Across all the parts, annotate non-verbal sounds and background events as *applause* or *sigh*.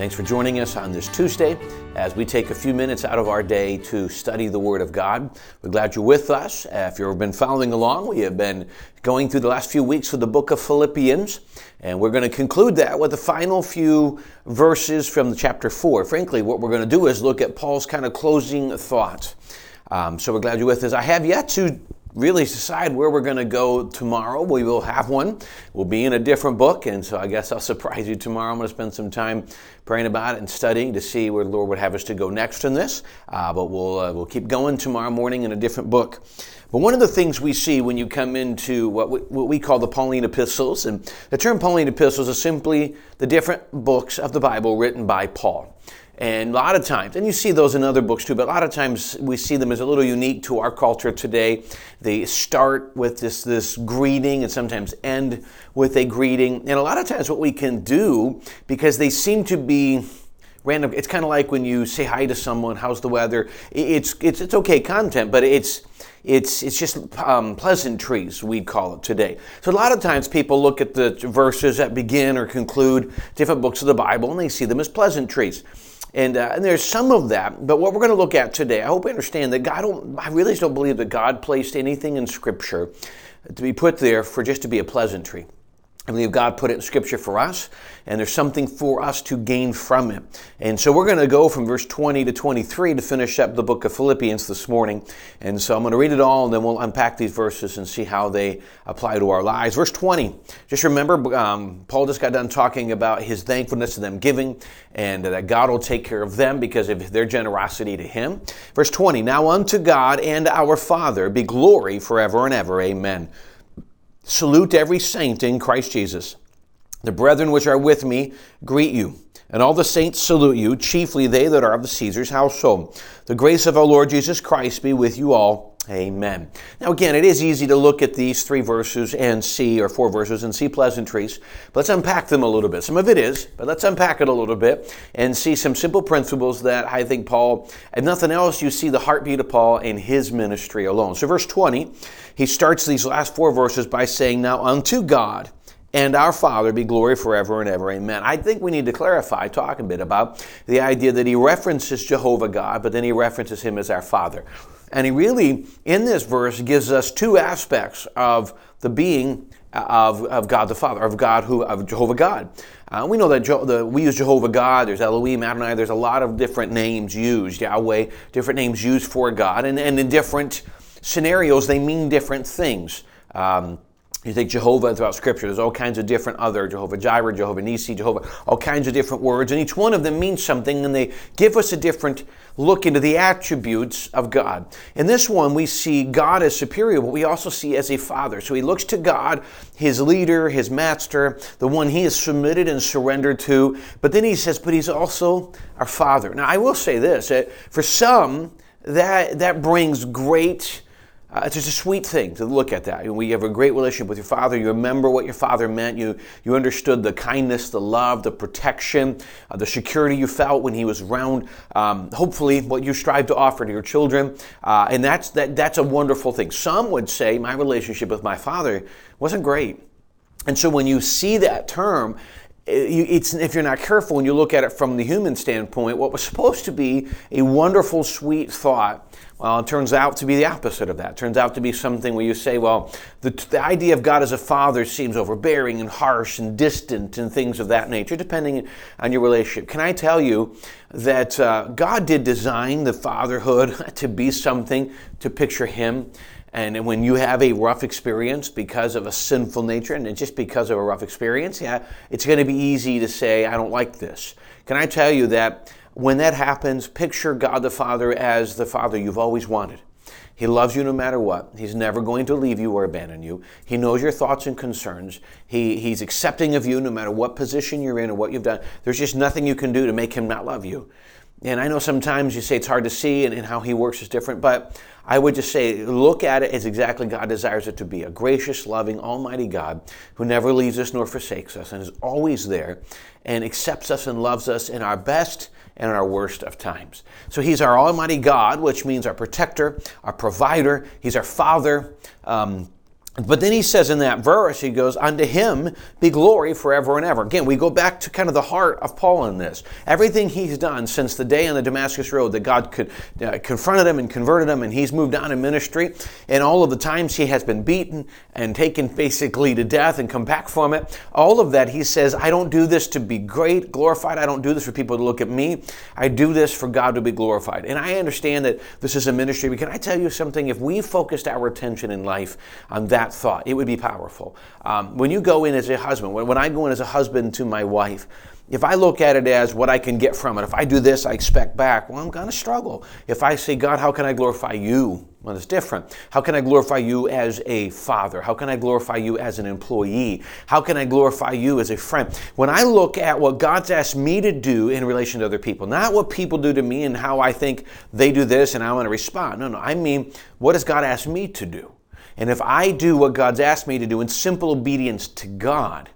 Thanks for joining us on this Tuesday as we take a few minutes out of our day to study the Word of God. We're glad you're with us. If you've been following along, we have been going through the last few weeks of the book of Philippians, and we're going to conclude that with the final few verses from chapter 4. Frankly, what we're going to do is look at Paul's kind of closing thoughts. Um, so we're glad you're with us. I have yet to really decide where we're going to go tomorrow. We will have one. We'll be in a different book, and so I guess I'll surprise you tomorrow. I'm going to spend some time praying about it and studying to see where the Lord would have us to go next in this. Uh, but we'll uh, we'll keep going tomorrow morning in a different book. But one of the things we see when you come into what we, what we call the Pauline epistles, and the term Pauline epistles is simply the different books of the Bible written by Paul. And a lot of times, and you see those in other books too, but a lot of times we see them as a little unique to our culture today. They start with this, this greeting and sometimes end with a greeting. And a lot of times, what we can do, because they seem to be random, it's kind of like when you say hi to someone, how's the weather? It's, it's, it's okay content, but it's, it's, it's just um, pleasantries, we'd call it today. So a lot of times people look at the verses that begin or conclude different books of the Bible and they see them as pleasantries. And, uh, and there's some of that, but what we're going to look at today, I hope you understand that God don't, I really don't believe that God placed anything in Scripture to be put there for just to be a pleasantry. I believe God put it in Scripture for us, and there's something for us to gain from it. And so we're going to go from verse 20 to 23 to finish up the book of Philippians this morning. And so I'm going to read it all, and then we'll unpack these verses and see how they apply to our lives. Verse 20, just remember, um, Paul just got done talking about his thankfulness to them giving, and that God will take care of them because of their generosity to him. Verse 20, now unto God and our Father be glory forever and ever. Amen. Salute every saint in Christ Jesus. The brethren which are with me greet you. And all the saints salute you, chiefly they that are of the Caesar's household. The grace of our Lord Jesus Christ be with you all. Amen. Now, again, it is easy to look at these three verses and see, or four verses, and see pleasantries. But let's unpack them a little bit. Some of it is, but let's unpack it a little bit and see some simple principles that I think Paul, if nothing else, you see the heartbeat of Paul in his ministry alone. So, verse 20, he starts these last four verses by saying, Now unto God, and our Father be glory forever and ever. Amen. I think we need to clarify, talk a bit about the idea that he references Jehovah God, but then he references him as our Father. And he really, in this verse, gives us two aspects of the being of, of God the Father, of God who, of Jehovah God. Uh, we know that Je- the, we use Jehovah God, there's Elohim, Adonai, there's a lot of different names used, Yahweh, different names used for God, and, and in different scenarios, they mean different things. Um, you take Jehovah throughout Scripture, there's all kinds of different other Jehovah Jireh, Jehovah Nissi, Jehovah, all kinds of different words, and each one of them means something, and they give us a different look into the attributes of God. In this one, we see God as superior, but we also see as a father. So he looks to God, his leader, his master, the one he is submitted and surrendered to, but then he says, but he's also our father. Now, I will say this that for some, that, that brings great uh, it's just a sweet thing to look at that. We have a great relationship with your father. You remember what your father meant. You, you understood the kindness, the love, the protection, uh, the security you felt when he was around. Um, hopefully, what you strive to offer to your children. Uh, and that's, that, that's a wonderful thing. Some would say my relationship with my father wasn't great. And so when you see that term, if you're not careful, and you look at it from the human standpoint, what was supposed to be a wonderful, sweet thought well, it turns out to be the opposite of that. It turns out to be something where you say, well, the, the idea of God as a father seems overbearing and harsh and distant and things of that nature, depending on your relationship. Can I tell you that uh, God did design the fatherhood *laughs* to be something to picture Him? And when you have a rough experience because of a sinful nature and just because of a rough experience, yeah, it's going to be easy to say, I don't like this. Can I tell you that when that happens, picture God the Father as the Father you've always wanted. He loves you no matter what. He's never going to leave you or abandon you. He knows your thoughts and concerns. He, he's accepting of you no matter what position you're in or what you've done. There's just nothing you can do to make him not love you. And I know sometimes you say it's hard to see and, and how He works is different, but I would just say look at it as exactly God desires it to be a gracious, loving, almighty God who never leaves us nor forsakes us and is always there and accepts us and loves us in our best and in our worst of times. So He's our almighty God, which means our protector, our provider, He's our Father. Um, but then he says in that verse, he goes, Unto him be glory forever and ever. Again, we go back to kind of the heart of Paul in this. Everything he's done since the day on the Damascus Road that God could, uh, confronted him and converted him, and he's moved on in ministry, and all of the times he has been beaten and taken basically to death and come back from it, all of that he says, I don't do this to be great, glorified. I don't do this for people to look at me. I do this for God to be glorified. And I understand that this is a ministry, but can I tell you something? If we focused our attention in life on that, that thought. It would be powerful. Um, when you go in as a husband, when, when I go in as a husband to my wife, if I look at it as what I can get from it, if I do this, I expect back, well, I'm going to struggle. If I say, God, how can I glorify you? Well, it's different. How can I glorify you as a father? How can I glorify you as an employee? How can I glorify you as a friend? When I look at what God's asked me to do in relation to other people, not what people do to me and how I think they do this and I want to respond. No, no. I mean, what has God asked me to do? And if I do what God's asked me to do in simple obedience to God,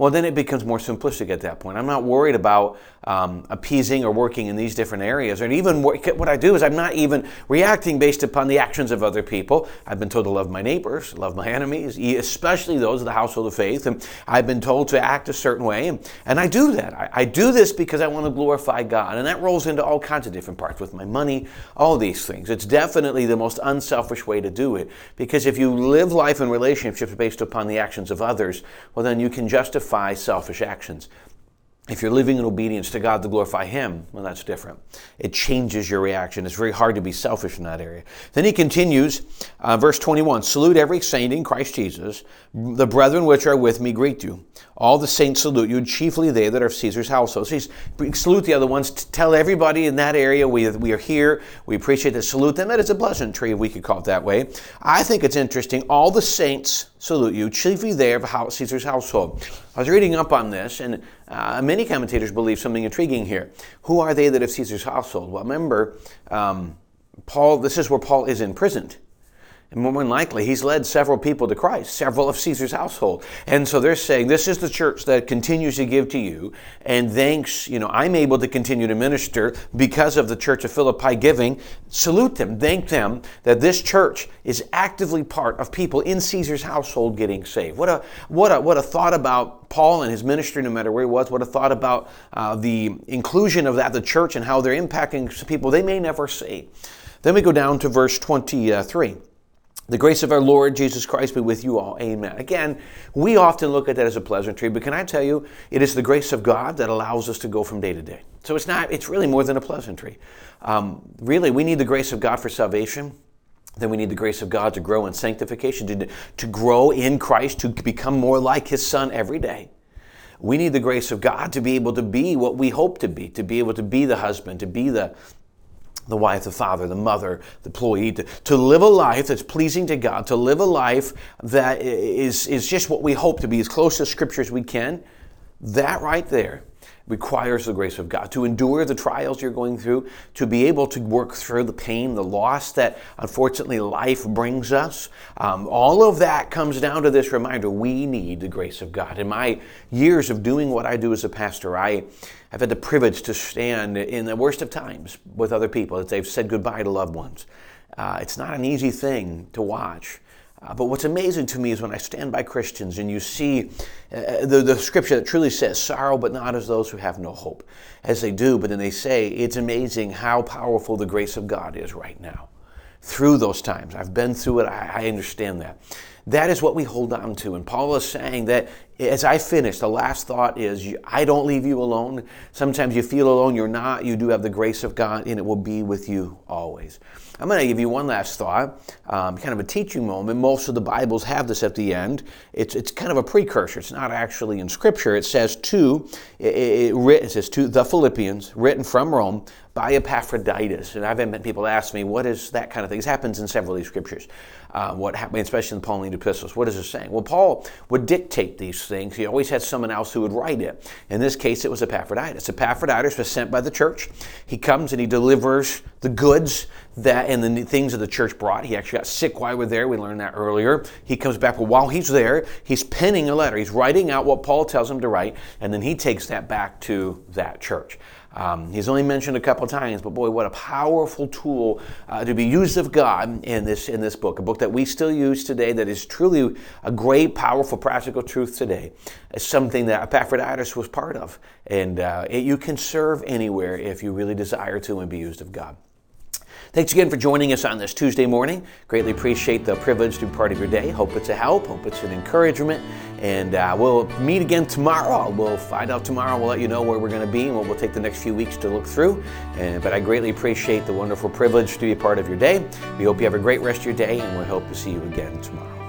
well, then it becomes more simplistic at that point. I'm not worried about um, appeasing or working in these different areas. And even what I do is I'm not even reacting based upon the actions of other people. I've been told to love my neighbors, love my enemies, especially those of the household of faith. And I've been told to act a certain way. And, and I do that. I, I do this because I want to glorify God. And that rolls into all kinds of different parts with my money, all these things. It's definitely the most unselfish way to do it. Because if you live life in relationships based upon the actions of others, well, then you can justify selfish actions. If you're living in obedience to God to glorify Him, well, that's different. It changes your reaction. It's very hard to be selfish in that area. Then he continues, uh, verse 21 Salute every saint in Christ Jesus. The brethren which are with me greet you. All the saints salute you, chiefly they that are of Caesar's household. So he's salute the other ones. Tell everybody in that area we, we are here. We appreciate the salute them. That is a pleasantry, if we could call it that way. I think it's interesting. All the saints salute you, chiefly they of Caesar's household. I was reading up on this, and uh, many commentators believe something intriguing here. Who are they that of Caesar's household? Well, remember, um, Paul. This is where Paul is imprisoned. And more than likely, he's led several people to Christ, several of Caesar's household. And so they're saying, this is the church that continues to give to you. And thanks, you know, I'm able to continue to minister because of the church of Philippi giving. Salute them, thank them that this church is actively part of people in Caesar's household getting saved. What a, what a, what a thought about Paul and his ministry, no matter where he was. What a thought about uh, the inclusion of that, the church, and how they're impacting people they may never see. Then we go down to verse 23. The grace of our Lord Jesus Christ be with you all. Amen. Again, we often look at that as a pleasantry, but can I tell you, it is the grace of God that allows us to go from day to day. So it's not, it's really more than a pleasantry. Um, really, we need the grace of God for salvation. Then we need the grace of God to grow in sanctification, to, to grow in Christ, to become more like His Son every day. We need the grace of God to be able to be what we hope to be, to be able to be the husband, to be the, the wife, the father, the mother, the employee, to, to live a life that's pleasing to God, to live a life that is, is just what we hope to be, as close to Scripture as we can, that right there requires the grace of God to endure the trials you're going through, to be able to work through the pain, the loss that unfortunately life brings us. Um, all of that comes down to this reminder we need the grace of God. In my years of doing what I do as a pastor, I have had the privilege to stand in the worst of times with other people as they've said goodbye to loved ones. Uh, it's not an easy thing to watch. Uh, but what's amazing to me is when I stand by Christians and you see uh, the, the scripture that truly says, sorrow but not as those who have no hope, as they do, but then they say, it's amazing how powerful the grace of God is right now. Through those times. I've been through it, I, I understand that. That is what we hold on to. And Paul is saying that as I finish, the last thought is I don't leave you alone. Sometimes you feel alone, you're not. You do have the grace of God, and it will be with you always. I'm going to give you one last thought, um, kind of a teaching moment. Most of the Bibles have this at the end. It's, it's kind of a precursor. It's not actually in Scripture. It says to, it, it, it says to the Philippians, written from Rome by Epaphroditus. And I've had people ask me, what is that kind of thing? This happens in several of these scriptures. Uh, what happened, especially in the Pauline Epistles. What is it saying? Well, Paul would dictate these things. He always had someone else who would write it. In this case, it was Epaphroditus. Epaphroditus was sent by the church. He comes and he delivers the goods that and the things that the church brought. He actually got sick while we were there. We learned that earlier. He comes back, but while he's there, he's penning a letter. He's writing out what Paul tells him to write, and then he takes that back to that church. Um, he's only mentioned a couple times, but boy, what a powerful tool uh, to be used of God in this in this book, a book that we still use today. That is truly a great, powerful, practical truth today. It's something that Epaphroditus was part of, and uh, it, you can serve anywhere if you really desire to and be used of God. Thanks again for joining us on this Tuesday morning. Greatly appreciate the privilege to be part of your day. Hope it's a help. Hope it's an encouragement. And uh, we'll meet again tomorrow. We'll find out tomorrow. We'll let you know where we're going to be and what we'll take the next few weeks to look through. And, but I greatly appreciate the wonderful privilege to be a part of your day. We hope you have a great rest of your day, and we hope to see you again tomorrow.